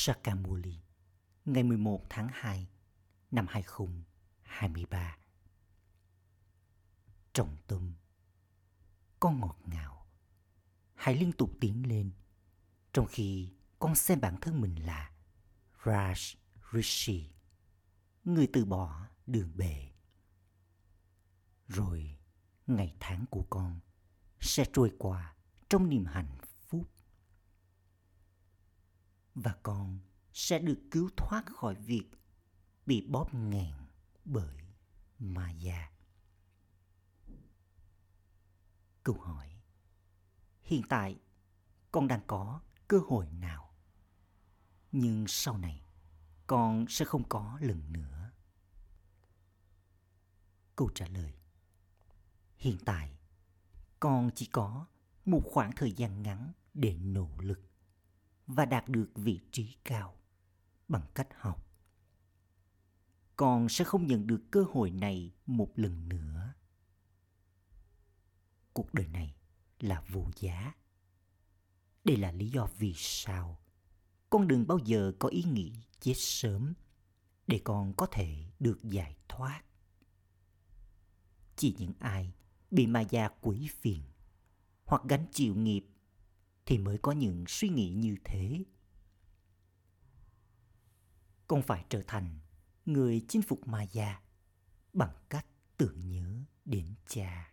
Sakamuli, ngày 11 tháng 2 năm 2023. Trọng tâm, con ngọt ngào, hãy liên tục tiến lên, trong khi con xem bản thân mình là Raj Rishi, người từ bỏ đường bề. Rồi ngày tháng của con sẽ trôi qua trong niềm hạnh và con sẽ được cứu thoát khỏi việc bị bóp nghẹn bởi ma già. Câu hỏi, Hiện tại con đang có cơ hội nào? Nhưng sau này, con sẽ không có lần nữa. Câu trả lời, Hiện tại con chỉ có một khoảng thời gian ngắn để nỗ lực và đạt được vị trí cao bằng cách học. Con sẽ không nhận được cơ hội này một lần nữa. Cuộc đời này là vô giá. Đây là lý do vì sao con đừng bao giờ có ý nghĩ chết sớm để con có thể được giải thoát. Chỉ những ai bị ma gia quỷ phiền hoặc gánh chịu nghiệp thì mới có những suy nghĩ như thế. Con phải trở thành người chinh phục ma gia bằng cách tưởng nhớ đến cha.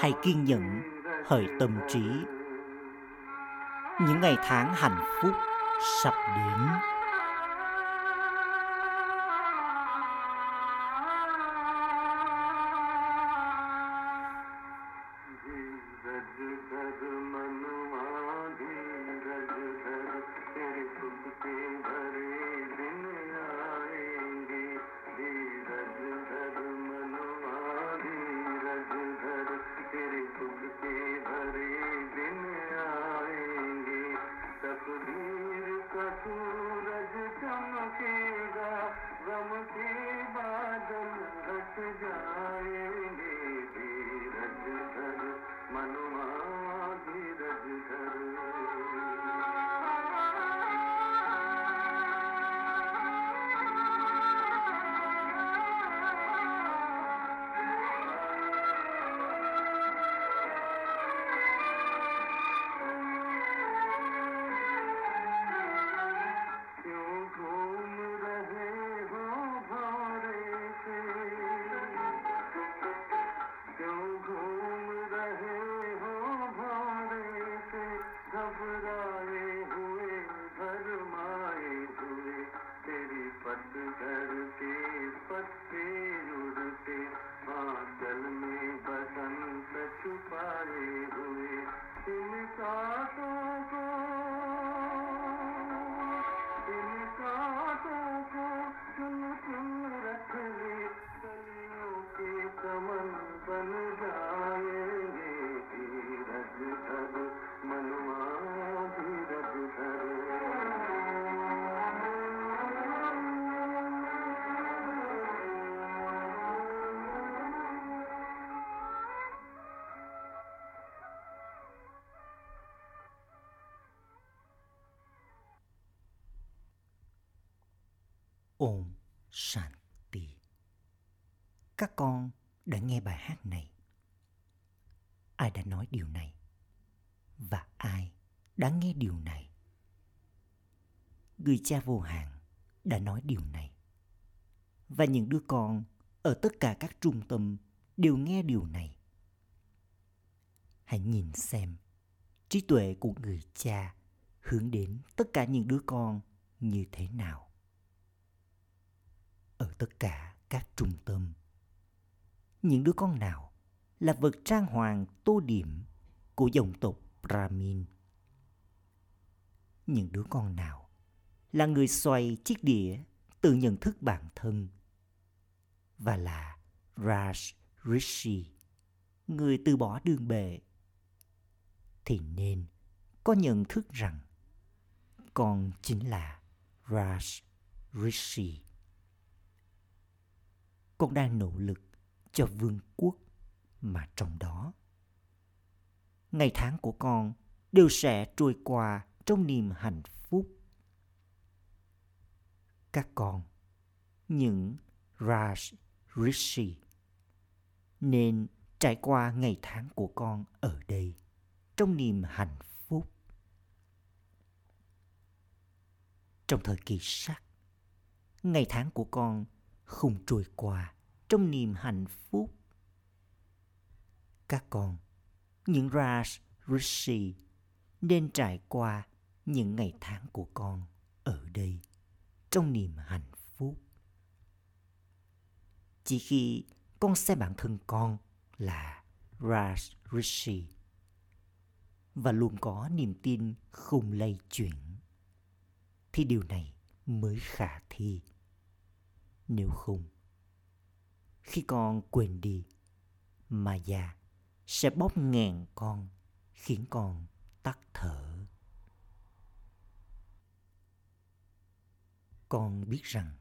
Hãy kiên nhẫn hởi tâm trí. Những ngày tháng hạnh phúc sắp đến. Om Shanti. Các con đã nghe bài hát này. Ai đã nói điều này? Và ai đã nghe điều này? Người cha vô hạn đã nói điều này. Và những đứa con ở tất cả các trung tâm đều nghe điều này. Hãy nhìn xem trí tuệ của người cha hướng đến tất cả những đứa con như thế nào ở tất cả các trung tâm. Những đứa con nào là vật trang hoàng tô điểm của dòng tộc Brahmin? Những đứa con nào là người xoay chiếc đĩa từ nhận thức bản thân và là Raj Rishi, người từ bỏ đường bệ, thì nên có nhận thức rằng con chính là Raj Rishi con đang nỗ lực cho vương quốc mà trong đó. Ngày tháng của con đều sẽ trôi qua trong niềm hạnh phúc. Các con, những raj rishi, nên trải qua ngày tháng của con ở đây trong niềm hạnh phúc. Trong thời kỳ sắc, ngày tháng của con không trôi qua trong niềm hạnh phúc. Các con, những raj rishi nên trải qua những ngày tháng của con ở đây trong niềm hạnh phúc. Chỉ khi con xem bản thân con là Raj Rishi và luôn có niềm tin không lay chuyển, thì điều này mới khả thi nếu không. Khi con quên đi, mà già sẽ bóp nghẹn con, khiến con tắt thở. Con biết rằng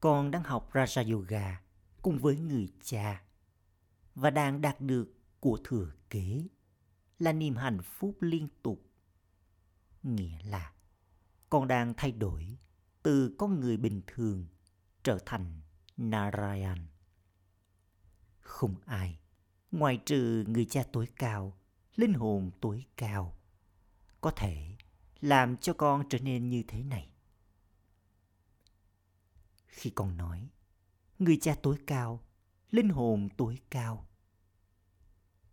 con đang học raja yoga cùng với người cha và đang đạt được của thừa kế là niềm hạnh phúc liên tục. Nghĩa là con đang thay đổi từ con người bình thường trở thành narayan. Không ai, ngoài trừ người cha tối cao, linh hồn tối cao, có thể làm cho con trở nên như thế này. Khi con nói, người cha tối cao, linh hồn tối cao,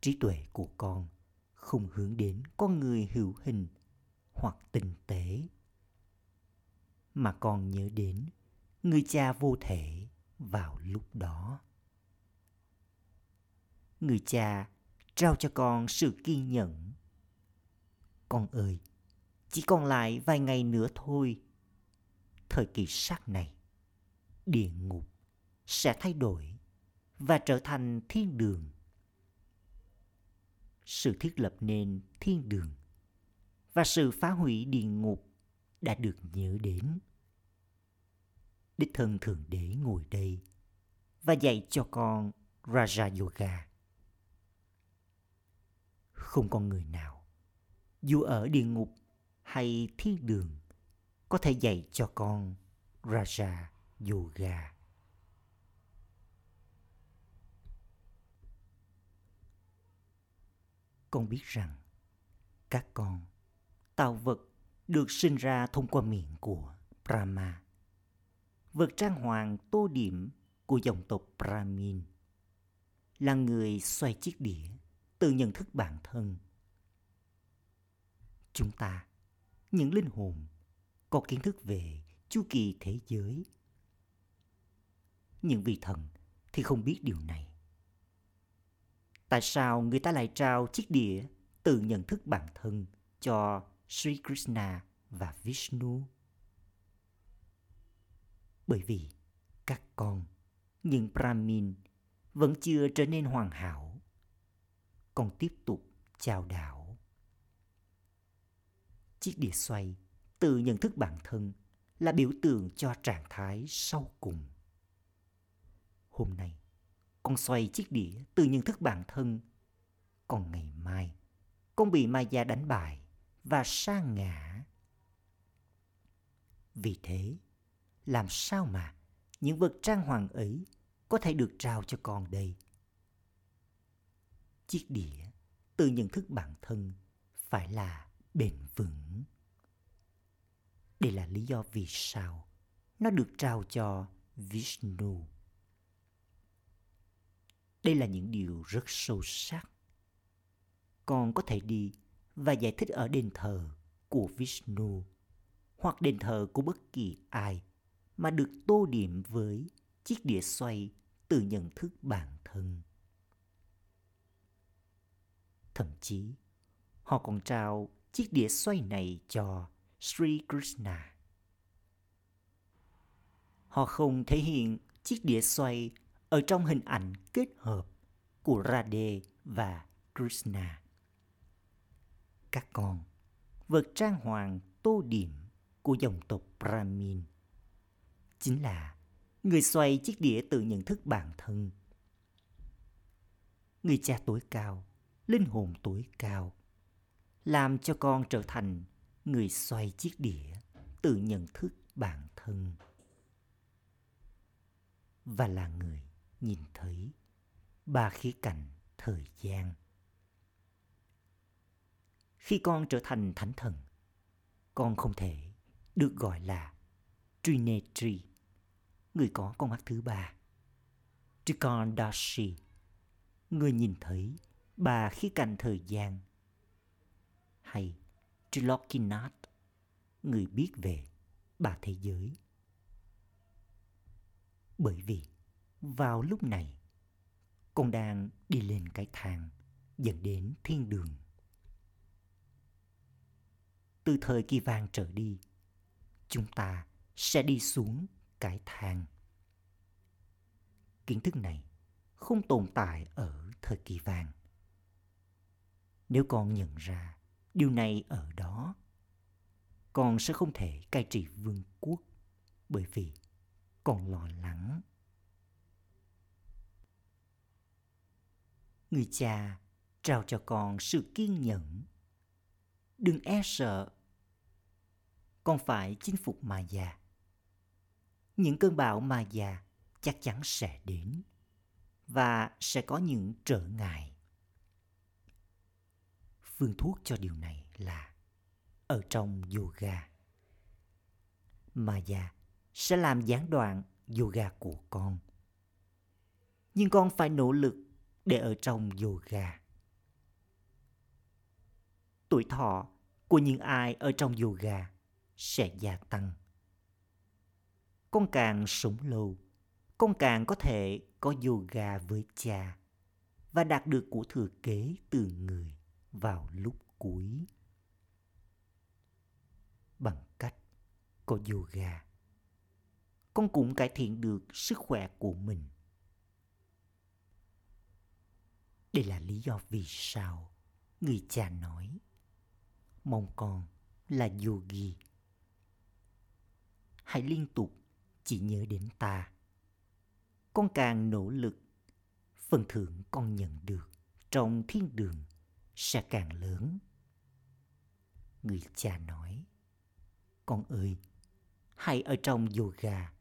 trí tuệ của con không hướng đến con người hữu hình hoặc tinh tế, mà con nhớ đến người cha vô thể vào lúc đó. Người cha trao cho con sự kiên nhẫn. Con ơi, chỉ còn lại vài ngày nữa thôi. Thời kỳ sát này, địa ngục sẽ thay đổi và trở thành thiên đường. Sự thiết lập nên thiên đường và sự phá hủy địa ngục đã được nhớ đến đích thân thượng đế ngồi đây và dạy cho con raja yoga không con người nào, dù ở địa ngục hay thiên đường, có thể dạy cho con raja yoga con biết rằng các con, tạo vật được sinh ra thông qua miệng của Brahma. Vật trang hoàng tô điểm của dòng tộc Brahmin là người xoay chiếc đĩa từ nhận thức bản thân. Chúng ta, những linh hồn, có kiến thức về chu kỳ thế giới. Những vị thần thì không biết điều này. Tại sao người ta lại trao chiếc đĩa từ nhận thức bản thân cho Sri Krishna và Vishnu? Bởi vì các con, những Brahmin vẫn chưa trở nên hoàn hảo. Còn tiếp tục chào đảo. Chiếc đĩa xoay từ nhận thức bản thân là biểu tượng cho trạng thái sau cùng. Hôm nay, con xoay chiếc đĩa từ nhận thức bản thân. Còn ngày mai, con bị ma gia đánh bại và sa ngã. Vì thế, làm sao mà những vật trang hoàng ấy có thể được trao cho con đây? Chiếc đĩa từ nhận thức bản thân phải là bền vững. Đây là lý do vì sao nó được trao cho Vishnu. Đây là những điều rất sâu sắc. Con có thể đi và giải thích ở đền thờ của Vishnu hoặc đền thờ của bất kỳ ai mà được tô điểm với chiếc đĩa xoay từ nhận thức bản thân. Thậm chí, họ còn trao chiếc đĩa xoay này cho Sri Krishna. Họ không thể hiện chiếc đĩa xoay ở trong hình ảnh kết hợp của Radhe và Krishna. Các con, vật trang hoàng tô điểm của dòng tộc Brahmin chính là người xoay chiếc đĩa tự nhận thức bản thân. Người cha tối cao, linh hồn tối cao, làm cho con trở thành người xoay chiếc đĩa tự nhận thức bản thân và là người nhìn thấy ba khía cạnh thời gian khi con trở thành thánh thần con không thể được gọi là Trinetri, người có con mắt thứ ba. Trikondashi, người nhìn thấy ba khía cạnh thời gian. Hay Trilokinath, người biết về ba thế giới. Bởi vì vào lúc này, con đang đi lên cái thang dẫn đến thiên đường. Từ thời kỳ vàng trở đi, chúng ta sẽ đi xuống cái thang. Kiến thức này không tồn tại ở thời kỳ vàng. Nếu con nhận ra điều này ở đó, con sẽ không thể cai trị vương quốc bởi vì con lo lắng. Người cha trao cho con sự kiên nhẫn. Đừng e sợ. Con phải chinh phục ma già những cơn bão mà già chắc chắn sẽ đến và sẽ có những trở ngại. Phương thuốc cho điều này là ở trong yoga. Maya sẽ làm gián đoạn yoga của con. Nhưng con phải nỗ lực để ở trong yoga. Tuổi thọ của những ai ở trong yoga sẽ gia tăng con càng sống lâu, con càng có thể có yoga với cha và đạt được của thừa kế từ người vào lúc cuối. Bằng cách có yoga, con cũng cải thiện được sức khỏe của mình. Đây là lý do vì sao người cha nói mong con là yogi. Hãy liên tục chỉ nhớ đến ta. Con càng nỗ lực, phần thưởng con nhận được trong thiên đường sẽ càng lớn. Người cha nói, con ơi, hãy ở trong yoga,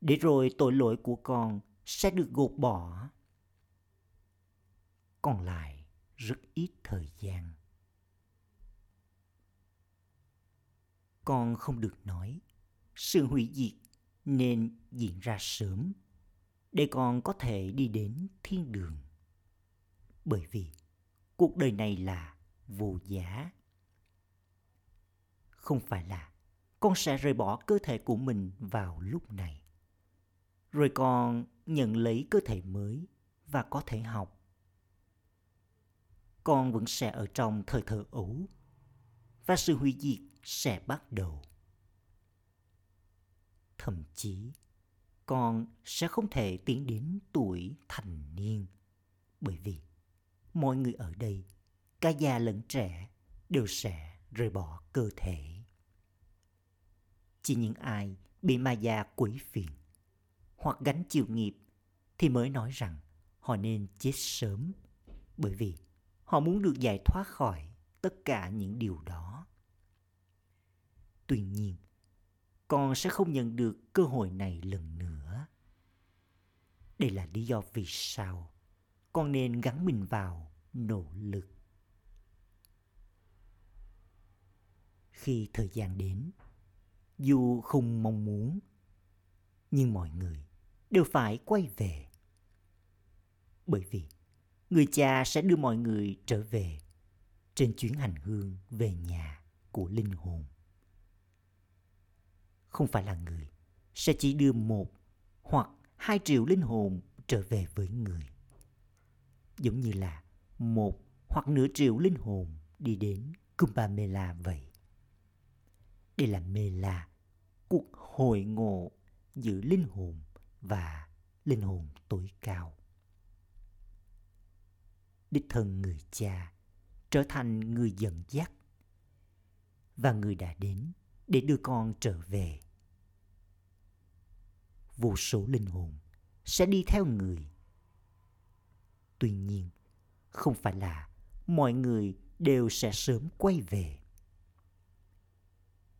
để rồi tội lỗi của con sẽ được gột bỏ. Còn lại rất ít thời gian. Con không được nói sự hủy diệt nên diễn ra sớm để con có thể đi đến thiên đường. Bởi vì cuộc đời này là vô giá. Không phải là con sẽ rời bỏ cơ thể của mình vào lúc này. Rồi con nhận lấy cơ thể mới và có thể học. Con vẫn sẽ ở trong thời thơ ấu và sự hủy diệt sẽ bắt đầu thậm chí con sẽ không thể tiến đến tuổi thành niên. Bởi vì mọi người ở đây, cả già lẫn trẻ, đều sẽ rời bỏ cơ thể. Chỉ những ai bị ma già quỷ phiền hoặc gánh chịu nghiệp thì mới nói rằng họ nên chết sớm, bởi vì họ muốn được giải thoát khỏi tất cả những điều đó. Tuy nhiên con sẽ không nhận được cơ hội này lần nữa. Đây là lý do vì sao con nên gắn mình vào nỗ lực. Khi thời gian đến, dù không mong muốn, nhưng mọi người đều phải quay về. Bởi vì người cha sẽ đưa mọi người trở về trên chuyến hành hương về nhà của linh hồn không phải là người sẽ chỉ đưa một hoặc hai triệu linh hồn trở về với người. Giống như là một hoặc nửa triệu linh hồn đi đến Kumbamela vậy. Đây là Mela, cuộc hội ngộ giữa linh hồn và linh hồn tối cao. Đích thân người cha trở thành người dẫn dắt và người đã đến để đưa con trở về. vô số linh hồn sẽ đi theo người. Tuy nhiên, không phải là mọi người đều sẽ sớm quay về.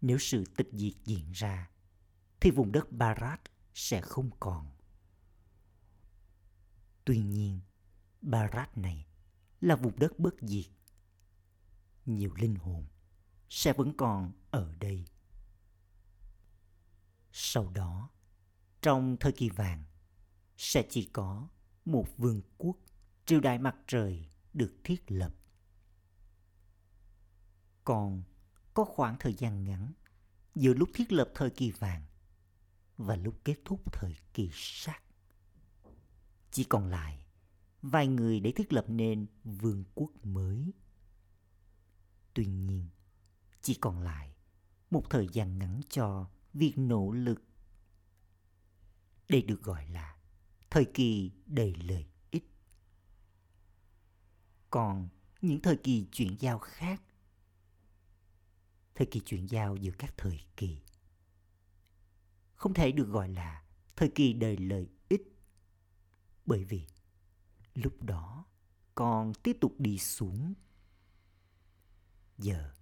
Nếu sự tịch diệt diễn ra, thì vùng đất Barat sẽ không còn. Tuy nhiên, Barat này là vùng đất bất diệt. Nhiều linh hồn sẽ vẫn còn ở đây. Sau đó, trong thời kỳ vàng, sẽ chỉ có một vương quốc triều đại mặt trời được thiết lập. Còn có khoảng thời gian ngắn giữa lúc thiết lập thời kỳ vàng và lúc kết thúc thời kỳ sát. Chỉ còn lại vài người để thiết lập nên vương quốc mới. Tuy nhiên, chỉ còn lại một thời gian ngắn cho việc nỗ lực. Đây được gọi là thời kỳ đầy lợi ích. Còn những thời kỳ chuyển giao khác, thời kỳ chuyển giao giữa các thời kỳ, không thể được gọi là thời kỳ đầy lợi ích bởi vì lúc đó con tiếp tục đi xuống giờ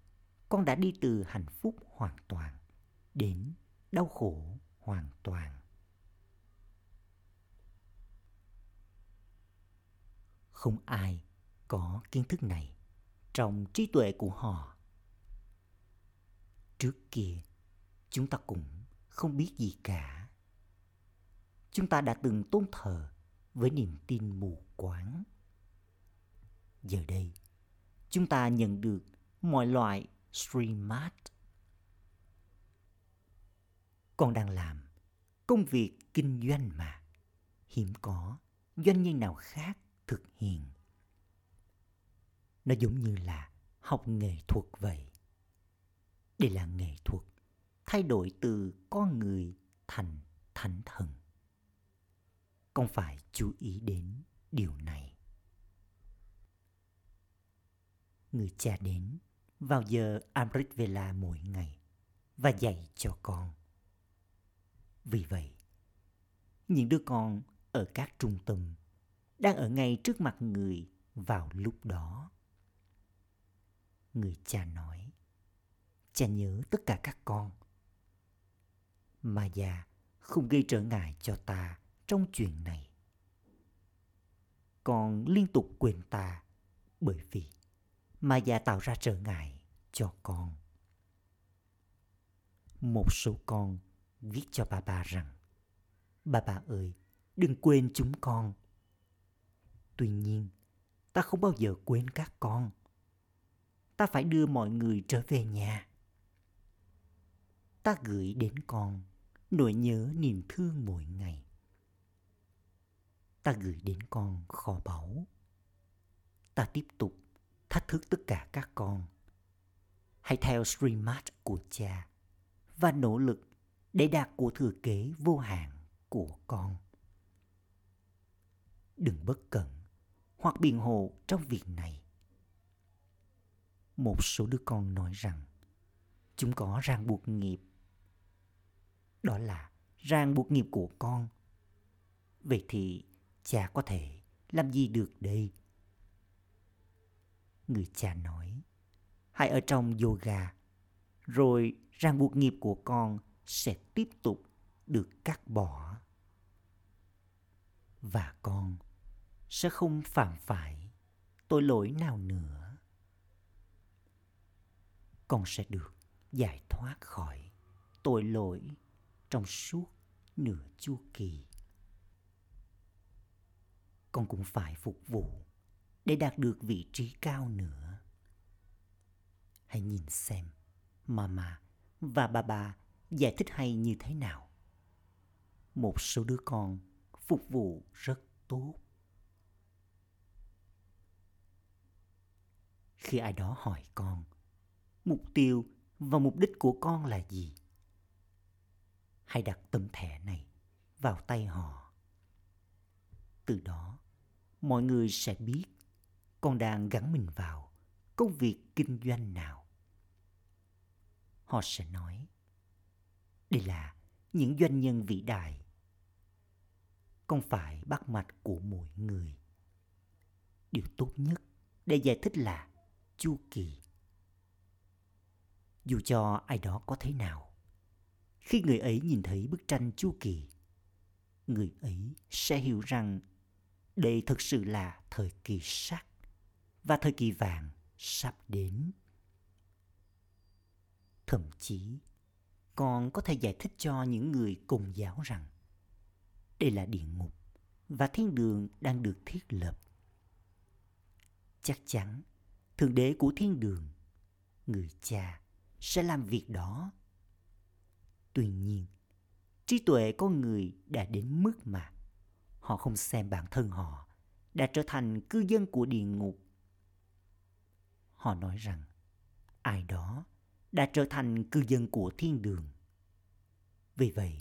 con đã đi từ hạnh phúc hoàn toàn đến đau khổ hoàn toàn. Không ai có kiến thức này trong trí tuệ của họ. Trước kia, chúng ta cũng không biết gì cả. Chúng ta đã từng tôn thờ với niềm tin mù quáng. Giờ đây, chúng ta nhận được mọi loại streamat con đang làm công việc kinh doanh mà. Hiếm có doanh nhân nào khác thực hiện. Nó giống như là học nghệ thuật vậy. Đây là nghệ thuật thay đổi từ con người thành thánh thần. Con phải chú ý đến điều này. Người cha đến vào giờ Amrit Vela mỗi ngày và dạy cho con. Vì vậy, những đứa con ở các trung tâm đang ở ngay trước mặt người vào lúc đó. Người cha nói, cha nhớ tất cả các con. Mà già không gây trở ngại cho ta trong chuyện này. Con liên tục quên ta bởi vì mà già tạo ra trở ngại cho con. Một số con viết cho bà bà rằng Bà bà ơi, đừng quên chúng con. Tuy nhiên, ta không bao giờ quên các con. Ta phải đưa mọi người trở về nhà. Ta gửi đến con nỗi nhớ niềm thương mỗi ngày. Ta gửi đến con kho báu. Ta tiếp tục thách thức tất cả các con. Hãy theo streammart của cha và nỗ lực để đạt của thừa kế vô hạn của con. Đừng bất cẩn hoặc biện hộ trong việc này. Một số đứa con nói rằng chúng có ràng buộc nghiệp. Đó là ràng buộc nghiệp của con. Vậy thì cha có thể làm gì được đây? Người cha nói, hãy ở trong yoga, rồi ràng buộc nghiệp của con sẽ tiếp tục được cắt bỏ. Và con sẽ không phạm phải tội lỗi nào nữa. Con sẽ được giải thoát khỏi tội lỗi trong suốt nửa chu kỳ. Con cũng phải phục vụ để đạt được vị trí cao nữa. Hãy nhìn xem Mama và Baba giải thích hay như thế nào. Một số đứa con phục vụ rất tốt. Khi ai đó hỏi con, mục tiêu và mục đích của con là gì? Hãy đặt tấm thẻ này vào tay họ. Từ đó, mọi người sẽ biết con đang gắn mình vào công việc kinh doanh nào. Họ sẽ nói, đây là những doanh nhân vĩ đại không phải bắt mạch của mỗi người. Điều tốt nhất để giải thích là chu kỳ. Dù cho ai đó có thế nào, khi người ấy nhìn thấy bức tranh chu kỳ, người ấy sẽ hiểu rằng đây thực sự là thời kỳ sắc và thời kỳ vàng sắp đến. Thậm chí, con có thể giải thích cho những người cùng giáo rằng đây là địa ngục và thiên đường đang được thiết lập. Chắc chắn, Thượng Đế của thiên đường, người cha, sẽ làm việc đó. Tuy nhiên, trí tuệ con người đã đến mức mà họ không xem bản thân họ đã trở thành cư dân của địa ngục. Họ nói rằng ai đó đã trở thành cư dân của thiên đường. Vì vậy,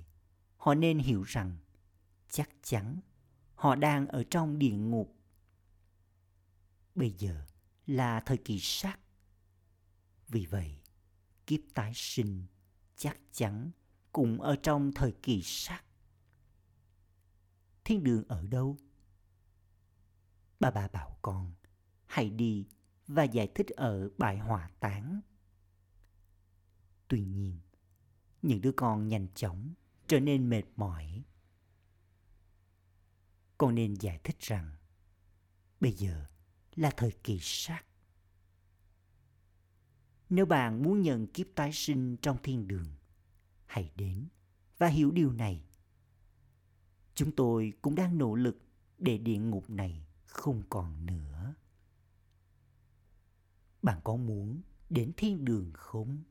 họ nên hiểu rằng chắc chắn họ đang ở trong địa ngục. Bây giờ là thời kỳ sắc. Vì vậy, kiếp tái sinh chắc chắn cũng ở trong thời kỳ sắc. Thiên đường ở đâu? Bà bà bảo con, hãy đi và giải thích ở bài hỏa táng. Tuy nhiên, những đứa con nhanh chóng trở nên mệt mỏi. Con nên giải thích rằng bây giờ là thời kỳ sát. Nếu bạn muốn nhận kiếp tái sinh trong thiên đường, hãy đến và hiểu điều này. Chúng tôi cũng đang nỗ lực để địa ngục này không còn nữa. Bạn có muốn đến thiên đường không?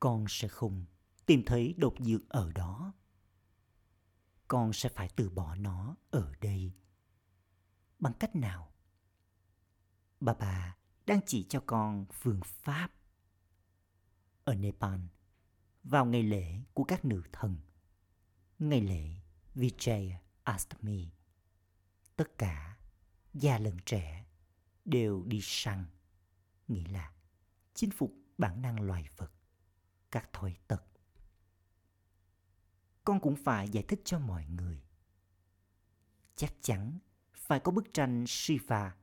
Con sẽ không tìm thấy độc dược ở đó. Con sẽ phải từ bỏ nó ở đây. Bằng cách nào? Bà bà đang chỉ cho con phương pháp. Ở Nepal, vào ngày lễ của các nữ thần, ngày lễ Vijay Astami, tất cả già lẫn trẻ đều đi săn, nghĩa là chinh phục bản năng loài vật, các thói tật. Con cũng phải giải thích cho mọi người. Chắc chắn phải có bức tranh Shiva,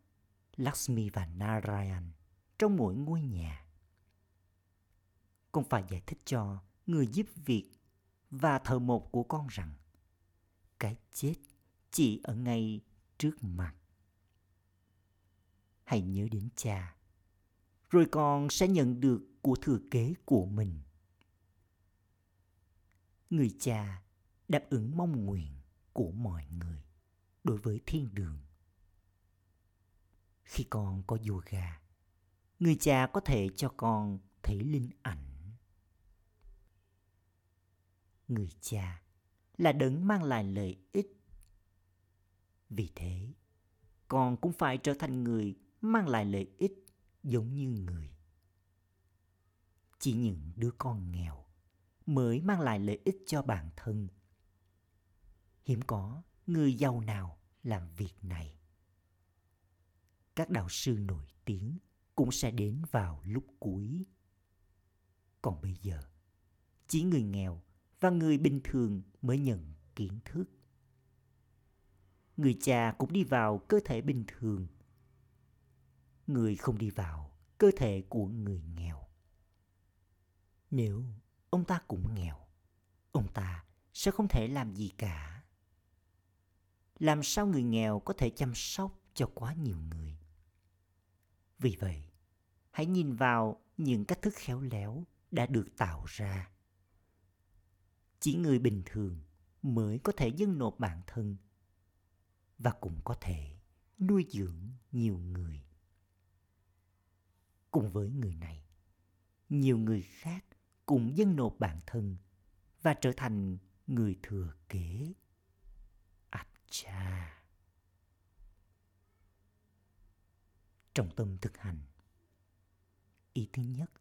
Lakshmi và Narayan trong mỗi ngôi nhà. Con phải giải thích cho người giúp việc và thợ một của con rằng cái chết chỉ ở ngay trước mặt. Hãy nhớ đến cha, rồi con sẽ nhận được của thừa kế của mình. Người cha đáp ứng mong nguyện của mọi người đối với thiên đường. Khi con có yoga, người cha có thể cho con thấy linh ảnh. Người cha là đấng mang lại lợi ích. Vì thế, con cũng phải trở thành người mang lại lợi ích giống như người. Chỉ những đứa con nghèo mới mang lại lợi ích cho bản thân. Hiếm có người giàu nào làm việc này. Các đạo sư nổi tiếng cũng sẽ đến vào lúc cuối. Còn bây giờ, chỉ người nghèo và người bình thường mới nhận kiến thức. Người cha cũng đi vào cơ thể bình thường. Người không đi vào cơ thể của người nghèo. Nếu ông ta cũng nghèo, ông ta sẽ không thể làm gì cả. Làm sao người nghèo có thể chăm sóc cho quá nhiều người? Vì vậy, hãy nhìn vào những cách thức khéo léo đã được tạo ra chỉ người bình thường mới có thể dâng nộp bản thân và cũng có thể nuôi dưỡng nhiều người. Cùng với người này, nhiều người khác cũng dâng nộp bản thân và trở thành người thừa kế. Acha. Trong tâm thực hành, ý thứ nhất,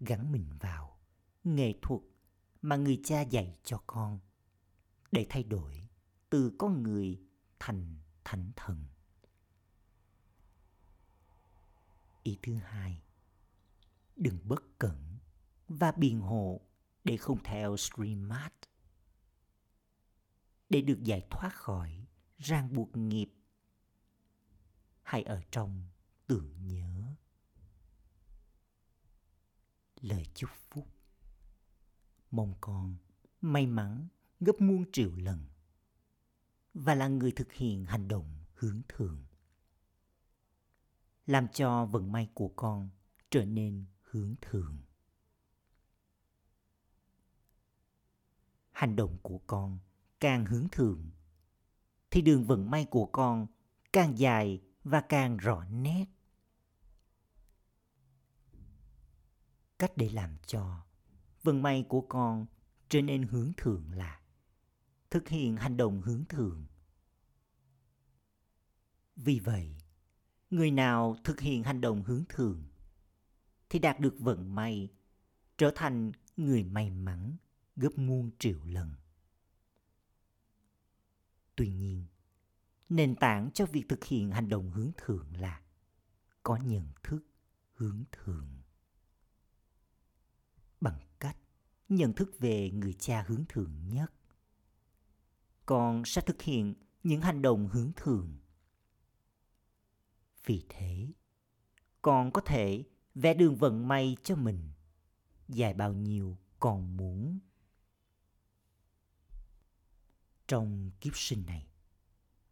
gắn mình vào nghệ thuật mà người cha dạy cho con để thay đổi từ con người thành thánh thần. Ý thứ hai, đừng bất cẩn và biện hộ để không theo stream mát. để được giải thoát khỏi ràng buộc nghiệp, hãy ở trong tưởng nhớ. Lời chúc phúc. Mong con may mắn gấp muôn triệu lần và là người thực hiện hành động hướng thượng, làm cho vận may của con trở nên hướng thượng. Hành động của con càng hướng thượng, thì đường vận may của con càng dài và càng rõ nét. Cách để làm cho vận may của con trở nên hướng thượng là thực hiện hành động hướng thượng. Vì vậy, người nào thực hiện hành động hướng thượng thì đạt được vận may trở thành người may mắn gấp muôn triệu lần. Tuy nhiên, nền tảng cho việc thực hiện hành động hướng thượng là có nhận thức hướng thượng. Bằng cách nhận thức về người cha hướng thượng nhất, con sẽ thực hiện những hành động hướng thượng. Vì thế, con có thể vẽ đường vận may cho mình, dài bao nhiêu con muốn trong kiếp sinh này,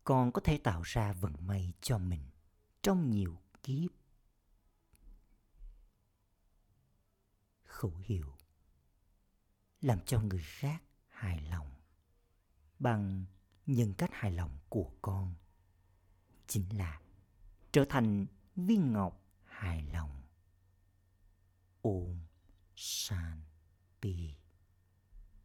con có thể tạo ra vận may cho mình trong nhiều kiếp. Khẩu hiệu, làm cho người khác hài lòng bằng nhân cách hài lòng của con, chính là trở thành viên ngọc hài lòng. Ôm shanti.